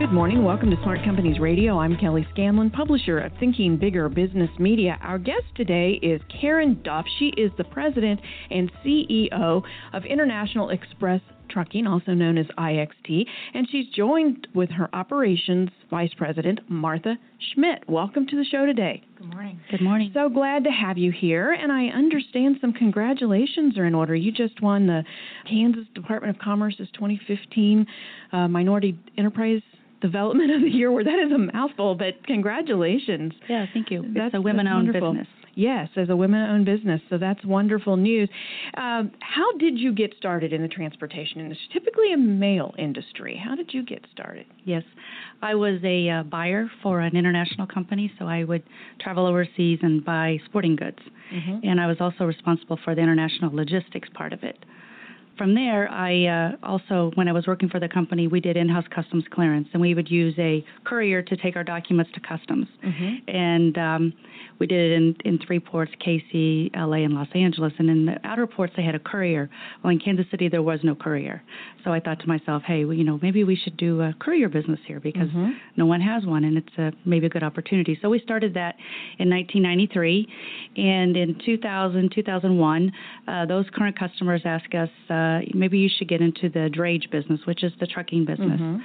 Good morning. Welcome to Smart Companies Radio. I'm Kelly Scanlon, publisher of Thinking Bigger Business Media. Our guest today is Karen Duff. She is the president and CEO of International Express Trucking, also known as IXT, and she's joined with her operations vice president, Martha Schmidt. Welcome to the show today. Good morning. Good morning. So glad to have you here, and I understand some congratulations are in order. You just won the Kansas Department of Commerce's 2015 uh, Minority Enterprise Development of the Year. Where that is a mouthful, but congratulations. Yeah, thank you. That's it's a women-owned business. Yes, as a women-owned business, so that's wonderful news. Um, how did you get started in the transportation industry? Typically a male industry. How did you get started? Yes, I was a uh, buyer for an international company, so I would travel overseas and buy sporting goods, Mm-hmm. and I was also responsible for the international logistics part of it. From there, I uh, also, when I was working for the company, we did in-house customs clearance, and we would use a courier to take our documents to customs. Mm-hmm. and um, we did it in, in three ports KC, LA, and Los Angeles. And in the outer ports, they had a courier. Well, in Kansas City, there was no courier. So I thought to myself, hey, well, you know, maybe we should do a courier business here because Mhm. no one has one, and it's a, maybe a good opportunity. So we started that in 1993. And in 2000, 2001, uh, those current customers asked us, uh, maybe you should get into the drayage business, which is the trucking business. Mhm.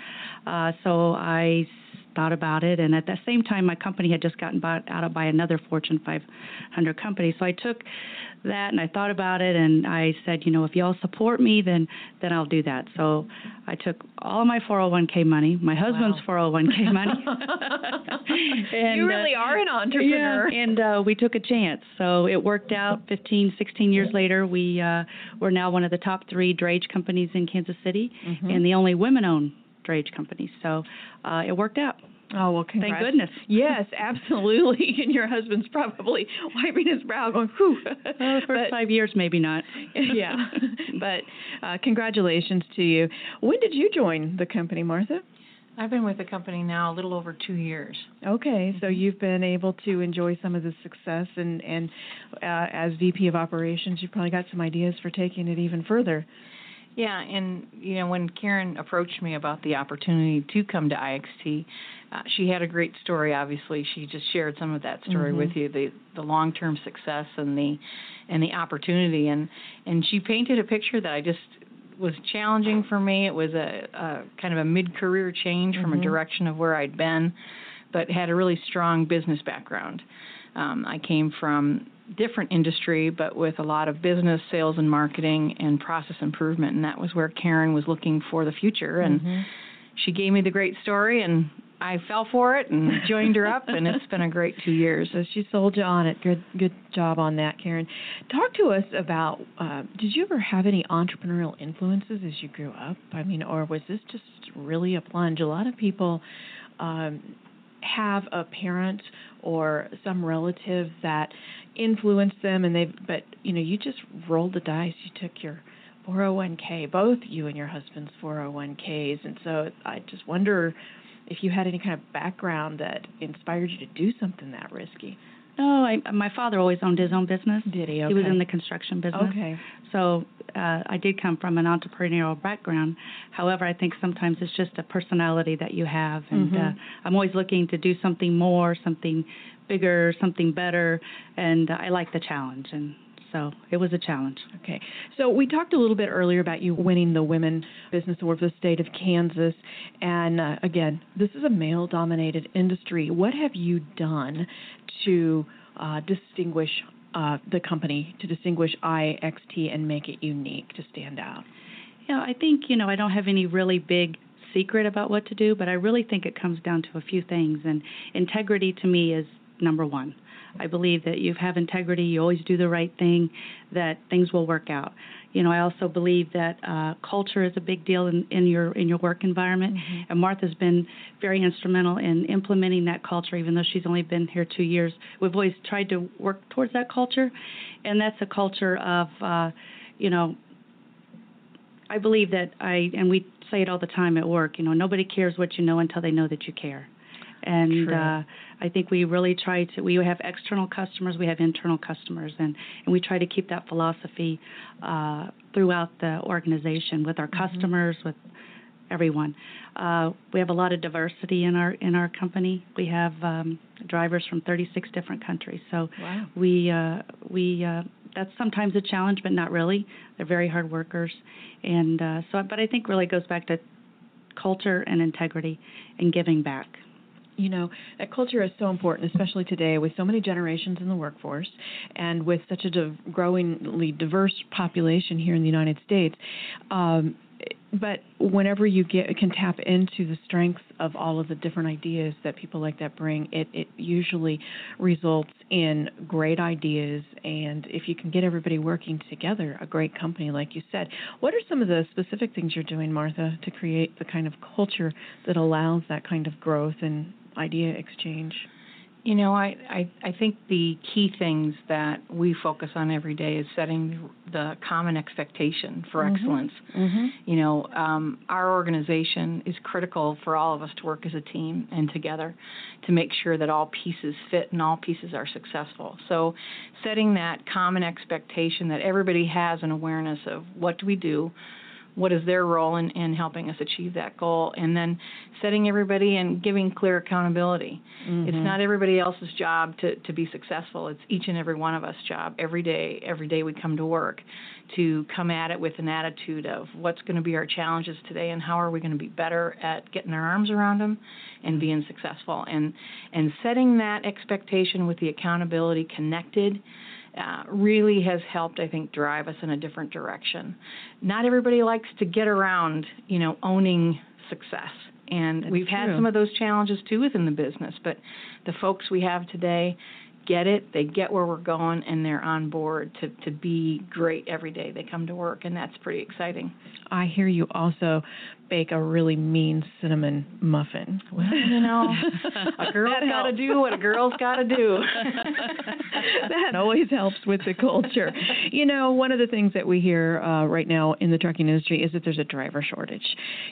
Uh, so I thought about it, and at the same time, my company had just gotten bought out by another Fortune 500 company. So I took that and I thought about it, and I said, you know, if y'all support me, then then I'll do that. So I took all my 401k money, my husband's 401k money. And, you uh, really are an entrepreneur. yeah, and uh, we took a chance. So it worked out. 15, 16 years later, we uh, we're now one of the top three drayage companies in Kansas City, Mhm. and the only women-owned drayage company. So uh, it worked out. Oh well, Thank goodness. Yes, absolutely. and your husband's probably wiping his brow, going, "Whew." Well, the first But- five years, maybe not. yeah, but uh, congratulations to you. When did you join the company, Martha? I've been with the company now a little over two years. Okay, so you've been able to enjoy some of the success, and and uh, as VP of Operations, you've probably got some ideas for taking it even further. Yeah, and you know when Karen approached me about the opportunity to come to IXT, uh, she had a great story. Obviously, she just shared some of that story Mhm. with you, the the long term success and the and the opportunity, and and she painted a picture that I just was challenging for me. It was a, a kind of a mid career change from Mhm. a direction of where I'd been, but had a really strong business background. Um, I came from different industry, but with a lot of business, sales, and marketing and process improvement, and that was where Karen was looking for the future. And Mhm. she gave me the great story, and I fell for it and joined her up, and it's been a great two years. So she sold you on it. Good, good job on that, Karen. Talk to us about. Uh, did you ever have any entrepreneurial influences as you grew up? I mean, or was this just really a plunge? A lot of people um, have a parent or some relative that influenced them, and they've But you know, you just rolled the dice. You took your 401k, both you and your husband's 401ks, and so I just wonder if you had any kind of background that inspired you to do something that risky. No, I, my father always owned his own business. Did he? He was in the construction business. Okay. So uh, I did come from an entrepreneurial background. However, I think sometimes it's just a personality that you have, and Mhm. uh, I'm always looking to do something more, something bigger, something better, and uh, I like the challenge. And so it was a challenge. Okay. So we talked a little bit earlier about you winning the Women Business Award for the state of Kansas. And uh, again, this is a male dominated industry. What have you done to uh, distinguish uh, the company, to distinguish IXT and make it unique to stand out? Yeah, I think you know I don't have any really big secret about what to do, but I really think it comes down to a few things. And integrity to me is number one. I believe that you have integrity, you always do the right thing, that things will work out. You know, I also believe that uh, culture is a big deal in, in your in your work environment, mm-hmm. and Martha's been very instrumental in implementing that culture. Even though she's only been here two years, we've always tried to work towards that culture, and that's a culture of, uh, you know, I believe that I and we say it all the time at work. You know, nobody cares what you know until they know that you care and uh, I think we really try to. We have external customers, we have internal customers, and and we try to keep that philosophy uh, throughout the organization with our mm-hmm. customers, with everyone. Uh, we have a lot of diversity in our in our company. We have um, drivers from 36 different countries, so wow. we uh, we uh, that's sometimes a challenge, but not really. They're very hard workers, and uh, so. But I think really goes back to culture and integrity and giving back you know that culture is so important especially today with so many generations in the workforce and with such a div- growingly diverse population here in the united states um, but whenever you get can tap into the strengths of all of the different ideas that people like that bring, it, it usually results in great ideas. And if you can get everybody working together, a great company, like you said. What are some of the specific things you're doing, Martha, to create the kind of culture that allows that kind of growth and idea exchange? You know, I, I, I think the key things that we focus on every day is setting the common expectation for mm-hmm. excellence. Mm-hmm. You know, um, our organization is critical for all of us to work as a team and together to make sure that all pieces fit and all pieces are successful. So, setting that common expectation that everybody has an awareness of what do we do, what is their role in, in helping us achieve that goal and then setting everybody and giving clear accountability. Mm-hmm. it's not everybody else's job to, to be successful. It's each and every one of us job. Every day every day we come to work to come at it with an attitude of what's going to be our challenges today and how are we going to be better at getting our arms around them and being successful. And and setting that expectation with the accountability connected uh, really has helped, I think, drive us in a different direction. Not everybody likes to get around, you know, owning success. And That's we've true. had some of those challenges too within the business, but the folks we have today get it, they get where we're going, and they're on board to, to be great every day they come to work, and that's pretty exciting. I hear you also bake a really mean cinnamon muffin. Well, you know, a girl's got to do what a girl's got to do. that always helps with the culture. You know, one of the things that we hear uh, right now in the trucking industry is that there's a driver shortage.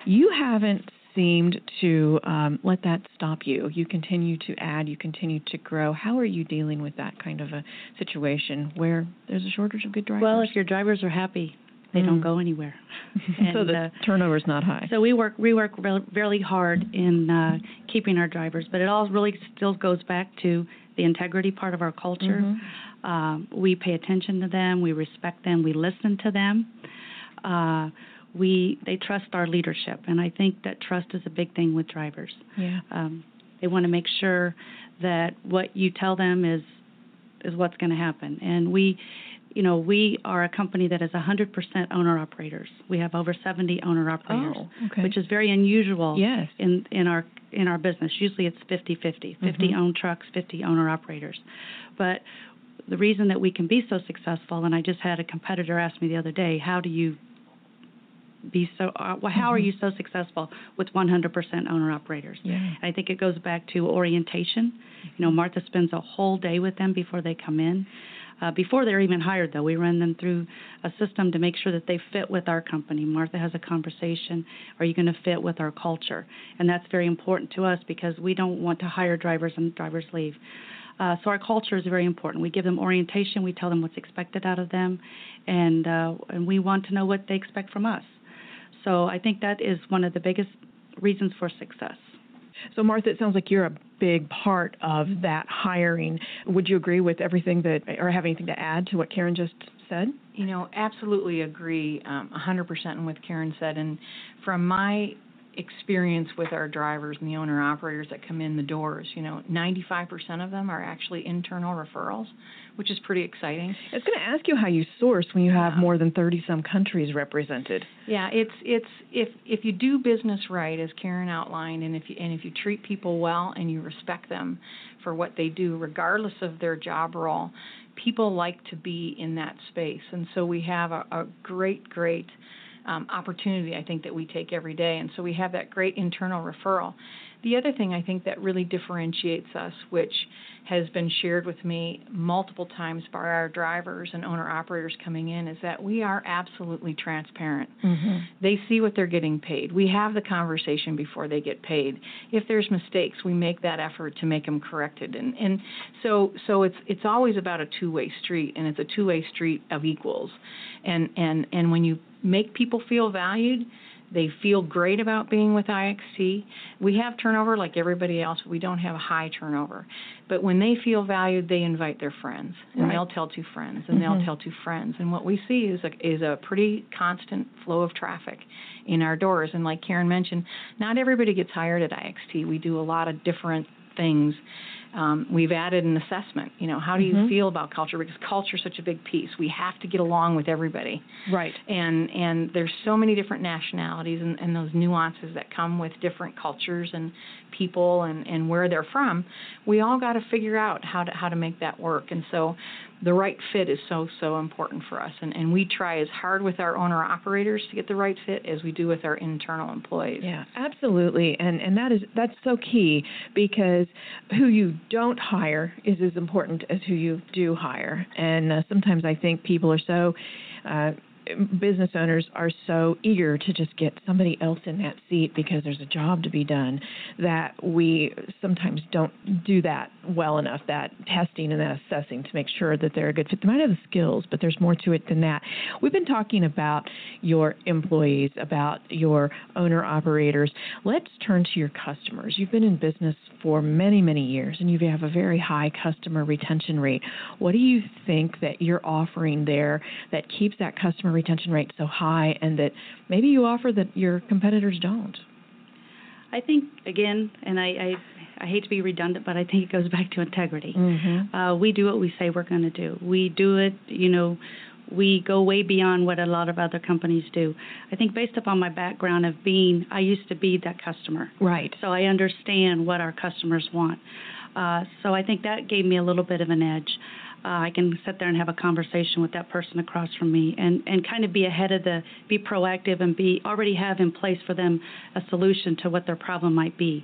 You haven't seemed to um, let that stop you. You continue to add, you continue to grow. How are you dealing with that kind of a situation where there's a shortage of good drivers? Well, if your drivers are happy, they mm. don't go anywhere. and, so the uh, turnover is not high. So we work we work really hard in uh, keeping our drivers, but it all really still goes back to the integrity part of our culture. Mm-hmm. Um, we pay attention to them, we respect them, we listen to them. Uh, we they trust our leadership, and I think that trust is a big thing with drivers. Yeah. Um, they want to make sure that what you tell them is is what's going to happen, and we. You know, we are a company that is 100% owner operators. We have over 70 owner operators, oh, okay. which is very unusual yes. in in our in our business. Usually it's 50-50, 50 mm-hmm. owned trucks, 50 owner operators. But the reason that we can be so successful, and I just had a competitor ask me the other day, how do you be so uh, well, how are mm-hmm. you so successful with 100% owner operators yeah. i think it goes back to orientation you know martha spends a whole day with them before they come in uh, before they're even hired though we run them through a system to make sure that they fit with our company martha has a conversation are you going to fit with our culture and that's very important to us because we don't want to hire drivers and drivers leave uh, so our culture is very important. We give them orientation. We tell them what's expected out of them, and uh, and we want to know what they expect from us. So I think that is one of the biggest reasons for success. So, Martha, it sounds like you're a big part of that hiring. Would you agree with everything that, or have anything to add to what Karen just said? You know, absolutely agree um, 100% with what Karen said. And from my experience with our drivers and the owner operators that come in the doors. You know, 95% of them are actually internal referrals, which is pretty exciting. I was going to ask you how you source when you have Yeah. more than 30 some countries represented. Yeah, it's it's if if you do business right, as Karen outlined, and if you and if you treat people well and you respect them for what they do, regardless of their job role, people like to be in that space, and so we have a, a great great um, opportunity I think that we take every day, and so we have that great internal referral. The other thing I think that really differentiates us, which has been shared with me multiple times by our drivers and owner operators coming in, is that we are absolutely transparent. They see what they're getting paid. We have the conversation before they get paid. If there's mistakes, we make that effort to make them corrected. And and so so it's it's always about a two-way street, and it's a two-way street of equals. And and and when you make people feel valued, they feel great about being with IXT. We have turnover like everybody else. We don't have a high turnover. But when they feel valued, they invite their friends, and Right. they'll tell two friends, and Mhm. they'll tell two friends. And what we see is a is a pretty constant flow of traffic in our doors. And like Karen mentioned, not everybody gets hired at IXT. We do a lot of different things. Um, we've added an assessment. You know, how do you Mhm. feel about culture? Because culture is such a big piece. We have to get along with everybody Right. and and there's so many different nationalities and, and those nuances that come with different cultures and people and, and where they're from we all got to figure out how to how to make that work and so the right fit is so so important for us and, and we try as hard with our owner operators to get the right fit as we do with our internal employees Yeah, absolutely, and and that is that's so key because who you don't hire is as important as who you do hire, and uh, sometimes I think people are so. Uh, Business owners are so eager to just get somebody else in that seat because there's a job to be done that we sometimes don't do that well enough, that testing and that assessing to make sure that they're a good fit. They might have the skills, but there's more to it than that. We've been talking about your employees, about your owner operators. Let's turn to your customers. You've been in business for many, many years and you have a very high customer retention rate. What do you think that you're offering there that keeps that customer retention rate so high and that maybe you offer that your competitors don't? I think again, and I, I I hate to be redundant, but I think it goes back to integrity. Mm-hmm. Uh, we do what we say we're going to do. We do it, you know, we go way beyond what a lot of other companies do. I think based upon my background of being, I used to be that customer. Right. So I understand what our customers want. Uh, so I think that gave me a little bit of an edge. Uh, I can sit there and have a conversation with that person across from me and, and kind of be ahead of the, be proactive and be already have in place for them a solution to what their problem might be.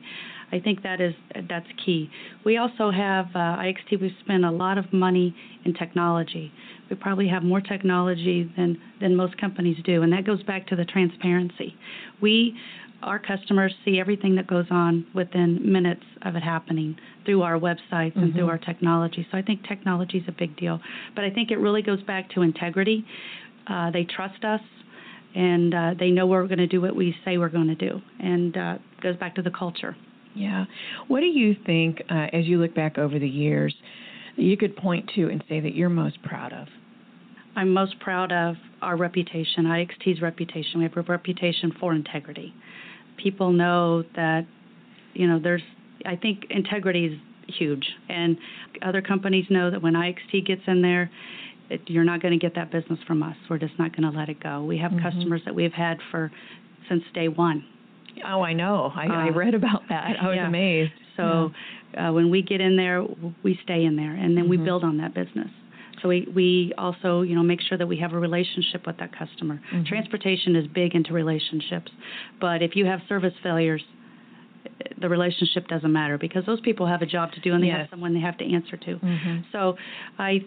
I think that is that's key. We also have uh, IXT. We spend a lot of money in technology. We probably have more technology than than most companies do, and that goes back to the transparency. We our customers see everything that goes on within minutes of it happening through our websites and through Mhm. our technology. So I think technology is a big deal. But I think it really goes back to integrity. Uh, they trust us, and uh, they know we're going to do what we say we're going to do, and uh, goes back to the culture. Yeah. What do you think, uh, as you look back over the years, that you could point to and say that you're most proud of? I'm most proud of our reputation, IXT's reputation. We have a reputation for integrity. People know that, you know, there's, I think integrity is huge. And other companies know that when IXT gets in there, it, you're not going to get that business from us. We're just not going to let it go. We have Mhm. customers that we've had for since day one. Oh, I know. I, I Uh, read about that. I was yeah. amazed. So uh, when we get in there, we stay in there, and then we Mhm. build on that business. So we, we also, you know, make sure that we have a relationship with that customer. Mhm. Transportation is big into relationships, but if you have service failures, the relationship doesn't matter because those people have a job to do and they Yes. have someone they have to answer to. Mhm. So I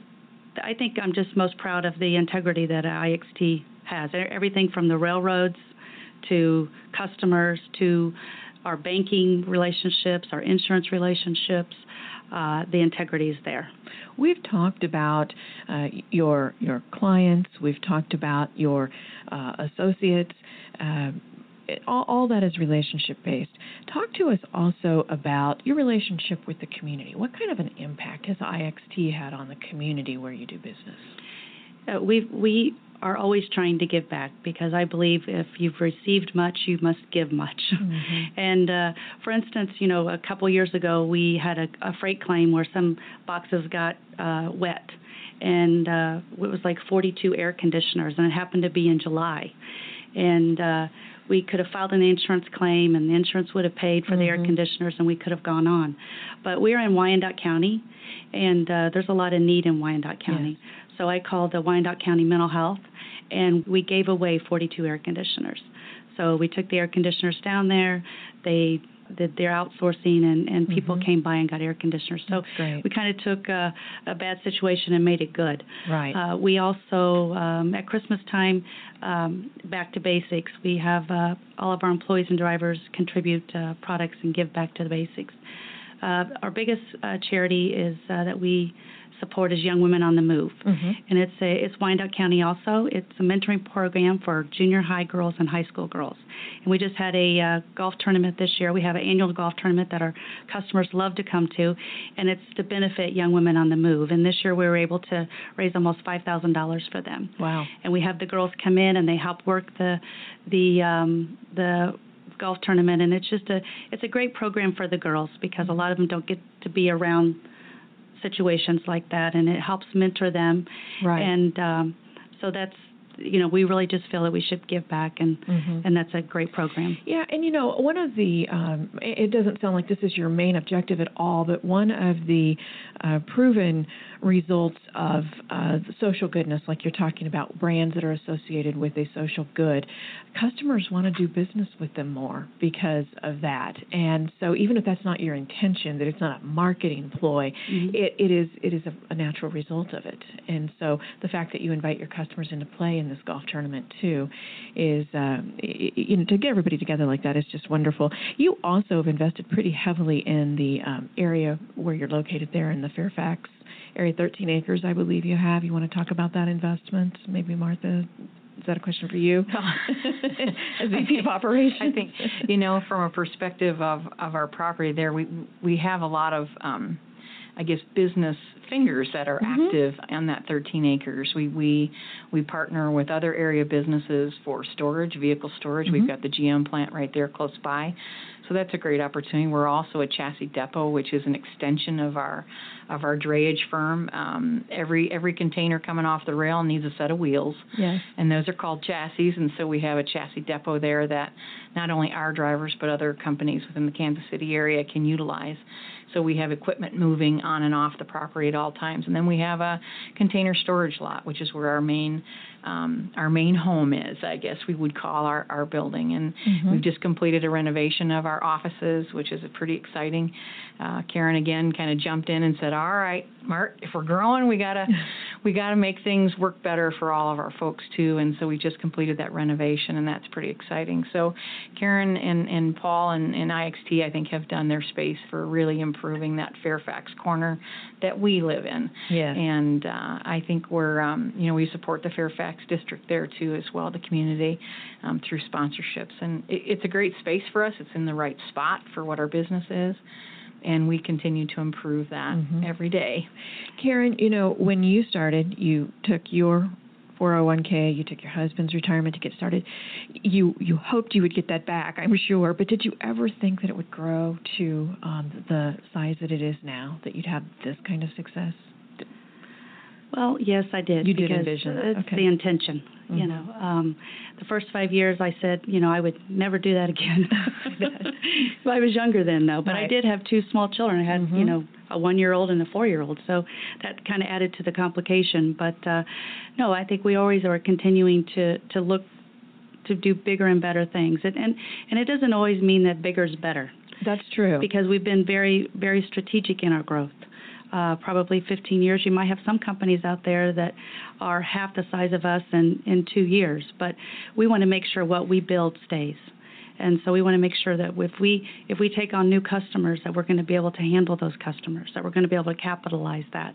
I think I'm just most proud of the integrity that IXT has. Everything from the railroads to customers to our banking relationships, our insurance relationships, uh, the integrity is there. We've talked about uh, your your clients. We've talked about your uh, associates. Uh, all, all that is relationship based. Talk to us also about your relationship with the community. What kind of an impact has IXT had on the community where you do business? Uh, we we are always trying to give back because I believe if you've received much, you must give much. Mm-hmm. And uh, for instance, you know, a couple years ago, we had a, a freight claim where some boxes got uh, wet, and uh, it was like 42 air conditioners, and it happened to be in July, and uh, we could have filed an insurance claim, and the insurance would have paid for mm-hmm. the air mm-hmm. conditioners, and we could have gone on. But we're in Wyandotte County, and uh, there's a lot of need in Wyandotte County. Yes. So I called the Wyandotte County Mental Health, and we gave away 42 air conditioners. So we took the air conditioners down there. They did their outsourcing, and, and people mm-hmm. came by and got air conditioners. So we kind of took a, a, bad situation and made it good. Right. Uh, we also, um, at Christmas time, um, back to basics. We have uh, all of our employees and drivers contribute uh, products and give back to the basics. Uh, our biggest uh, charity is uh, that we support is Young Women on the Move, mm-hmm. and it's a it's Wyandotte County also. It's a mentoring program for junior high girls and high school girls. And we just had a uh, golf tournament this year. We have an annual golf tournament that our customers love to come to, and it's to benefit young women on the move. And this year we were able to raise almost five thousand dollars for them. Wow! And we have the girls come in and they help work the the um, the golf tournament and it's just a it's a great program for the girls because a lot of them don't get to be around situations like that, and it helps mentor them. Right. And um, so that's you know we really just feel that we should give back and mm-hmm. and that's a great program yeah and you know one of the um, it doesn't sound like this is your main objective at all but one of the uh, proven results of uh, social goodness, like you're talking about brands that are associated with a social good, customers want to do business with them more because of that. And so, even if that's not your intention, that it's not a marketing ploy, mm-hmm. it, it is it is a, a, natural result of it. And so, the fact that you invite your customers into play in this golf tournament too is uh, you know to get everybody together like that is just wonderful. You also have invested pretty heavily in the um, area where you're located there in the Fairfax area 13 acres, I believe you have. You want to talk about that investment? Maybe Martha, is that a question for you as VP of operations? I think you know from a perspective of of our property there, we we have a lot of. Um, I guess business fingers that are mm-hmm. active on that 13 acres. We we we partner with other area businesses for storage, vehicle storage. Mm-hmm. We've got the GM plant right there close by. So that's a great opportunity. We're also a chassis depot, which is an extension of our of our drayage firm. Um, every every container coming off the rail needs a set of wheels, yes. and those are called chassis. And so we have a chassis depot there that not only our drivers but other companies within the Kansas City area can utilize. So we have equipment moving on and off the property at all times, and then we have a container storage lot, which is where our main um, our main home is, I guess we would call our, our building. And mm-hmm. we've just completed a renovation of our offices, which is pretty exciting. Uh, Karen again kind of jumped in and said, "All right, Mark, if we're growing, we gotta we gotta make things work better for all of our folks too." And so we just completed that renovation, and that's pretty exciting. So Karen and, and Paul and, and IXT, I think, have done their space for really improving that Fairfax corner that we live in. Yeah. And uh, I think we're um, you know we support the Fairfax district there too as well, the community um, through sponsorships, and it, it's a great space for us. It's in the right spot for what our business is and we continue to improve that mm-hmm. every day. Karen, you know, when you started, you took your 401k, you took your husband's retirement to get started. You you hoped you would get that back, I'm sure, but did you ever think that it would grow to um, the size that it is now, that you'd have this kind of success? Well, yes, I did. You did envision that. It's okay. the intention. Mm-hmm. You know, um, the first five years, I said, you know, I would never do that again. I was younger then, though. But right. I did have two small children. I had, mm-hmm. you know, a one-year-old and a four-year-old. So that kind of added to the complication. But uh, no, I think we always are continuing to to look to do bigger and better things. And and, and it doesn't always mean that bigger is better. That's true. Because we've been very very strategic in our growth uh, probably 15 years. You might have some companies out there that are half the size of us in, in two years, but we want to make sure what we build stays. And so we want to make sure that if we if we take on new customers, that we're going to be able to handle those customers, that we're going to be able to capitalize that.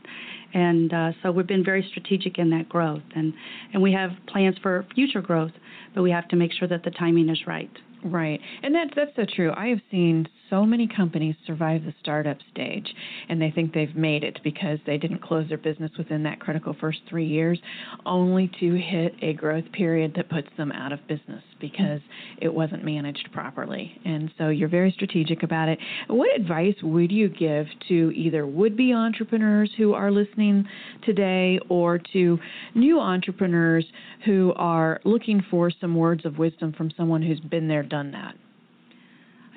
And uh, so we've been very strategic in that growth, and and we have plans for future growth, but we have to make sure that the timing is right. Right, and that's that's so true. I have seen so many companies survive the startup stage and they think they've made it because they didn't close their business within that critical first three years, only to hit a growth period that puts them out of business because it wasn't managed properly. And so you're very strategic about it. What advice would you give to either would be entrepreneurs who are listening today or to new entrepreneurs who are looking for some words of wisdom from someone who's been there, done that?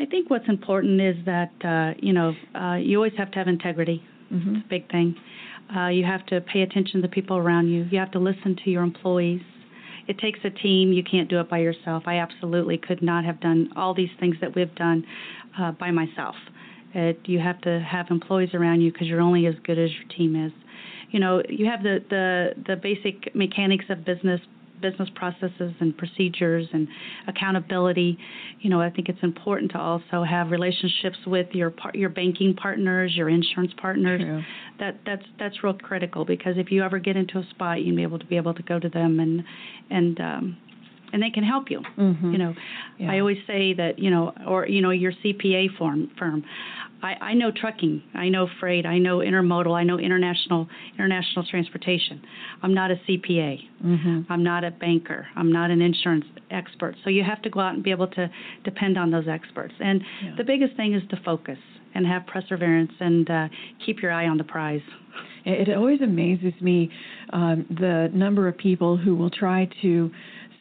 I think what's important is that uh, you know uh, you always have to have integrity. Mm-hmm. It's a big thing. Uh, you have to pay attention to the people around you. You have to listen to your employees. It takes a team. You can't do it by yourself. I absolutely could not have done all these things that we've done uh, by myself. It, you have to have employees around you because you're only as good as your team is. You know, you have the the the basic mechanics of business business processes and procedures and accountability. You know, I think it's important to also have relationships with your par- your banking partners, your insurance partners. True. That that's that's real critical because if you ever get into a spot, you'll be able to be able to go to them and and um, and they can help you. Mm-hmm. You know, yeah. I always say that you know, or you know, your CPA firm firm. I, I know trucking, I know freight, I know intermodal, I know international international transportation. I'm not a CPA. Mm-hmm. I'm not a banker. I'm not an insurance expert. So you have to go out and be able to depend on those experts. And yeah. the biggest thing is to focus and have perseverance and uh, keep your eye on the prize. It always amazes me um, the number of people who will try to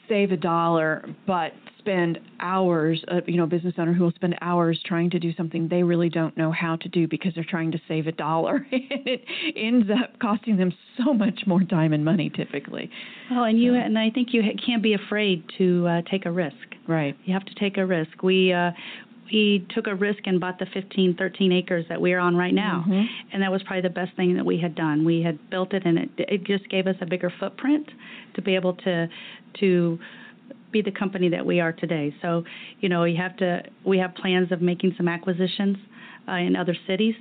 save a dollar but spend hours uh, you know a business owner who will spend hours trying to do something they really don't know how to do because they're trying to save a dollar. And it ends up costing them so much more time and money typically. Oh and you and i think you can't be afraid to uh, take a risk. Right. You have to take a risk. We uh, we took a risk and bought the 15, 13 acres that we're on right now, mm-hmm. and that was probably the best thing that we had done. We had built it, and it it just gave us a bigger footprint to be able to to be the company that we are today. So, you know, you have to we have plans of making some acquisitions uh, in other cities,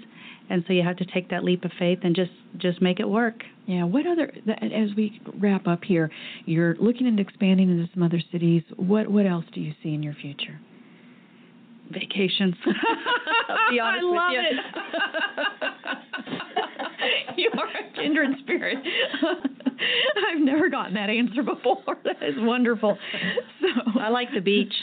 and so you have to take that leap of faith and just just make it work. Yeah. What other as we wrap up here, you're looking into expanding into some other cities. What what else do you see in your future? Vacations. I'll be honest I love with you. you are a kindred spirit. I've never gotten that answer before. That is wonderful. So I like the beach.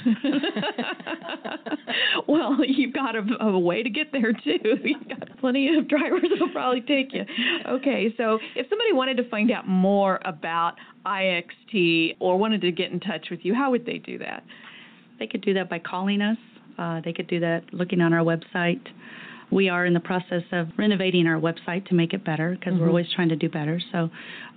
well, you've got a, a, way to get there too. You've got plenty of drivers that'll probably take you. Okay, so if somebody wanted to find out more about IXT or wanted to get in touch with you, how would they do that? They could do that by calling us uh, they could do that looking on our website. We are in the process of renovating our website to make it better because mm-hmm. we're always trying to do better. So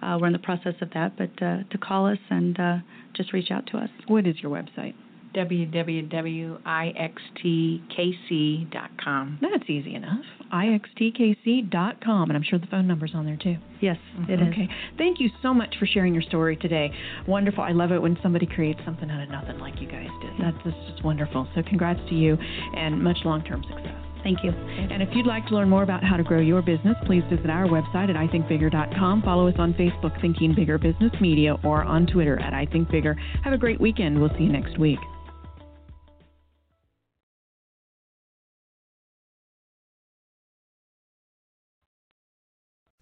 uh, we're in the process of that. But uh, to call us and uh, just reach out to us. What is your website? www.ixtkc.com. That's easy enough. ixtkc.com, and I'm sure the phone number's on there too. Yes, it okay. is. Thank you so much for sharing your story today. Wonderful. I love it when somebody creates something out of nothing like you guys did. That's just wonderful. So congrats to you and much long-term success. Thank you. And if you'd like to learn more about how to grow your business, please visit our website at ithinkbigger.com. Follow us on Facebook, Thinking Bigger Business Media, or on Twitter at ithinkbigger. Have a great weekend. We'll see you next week.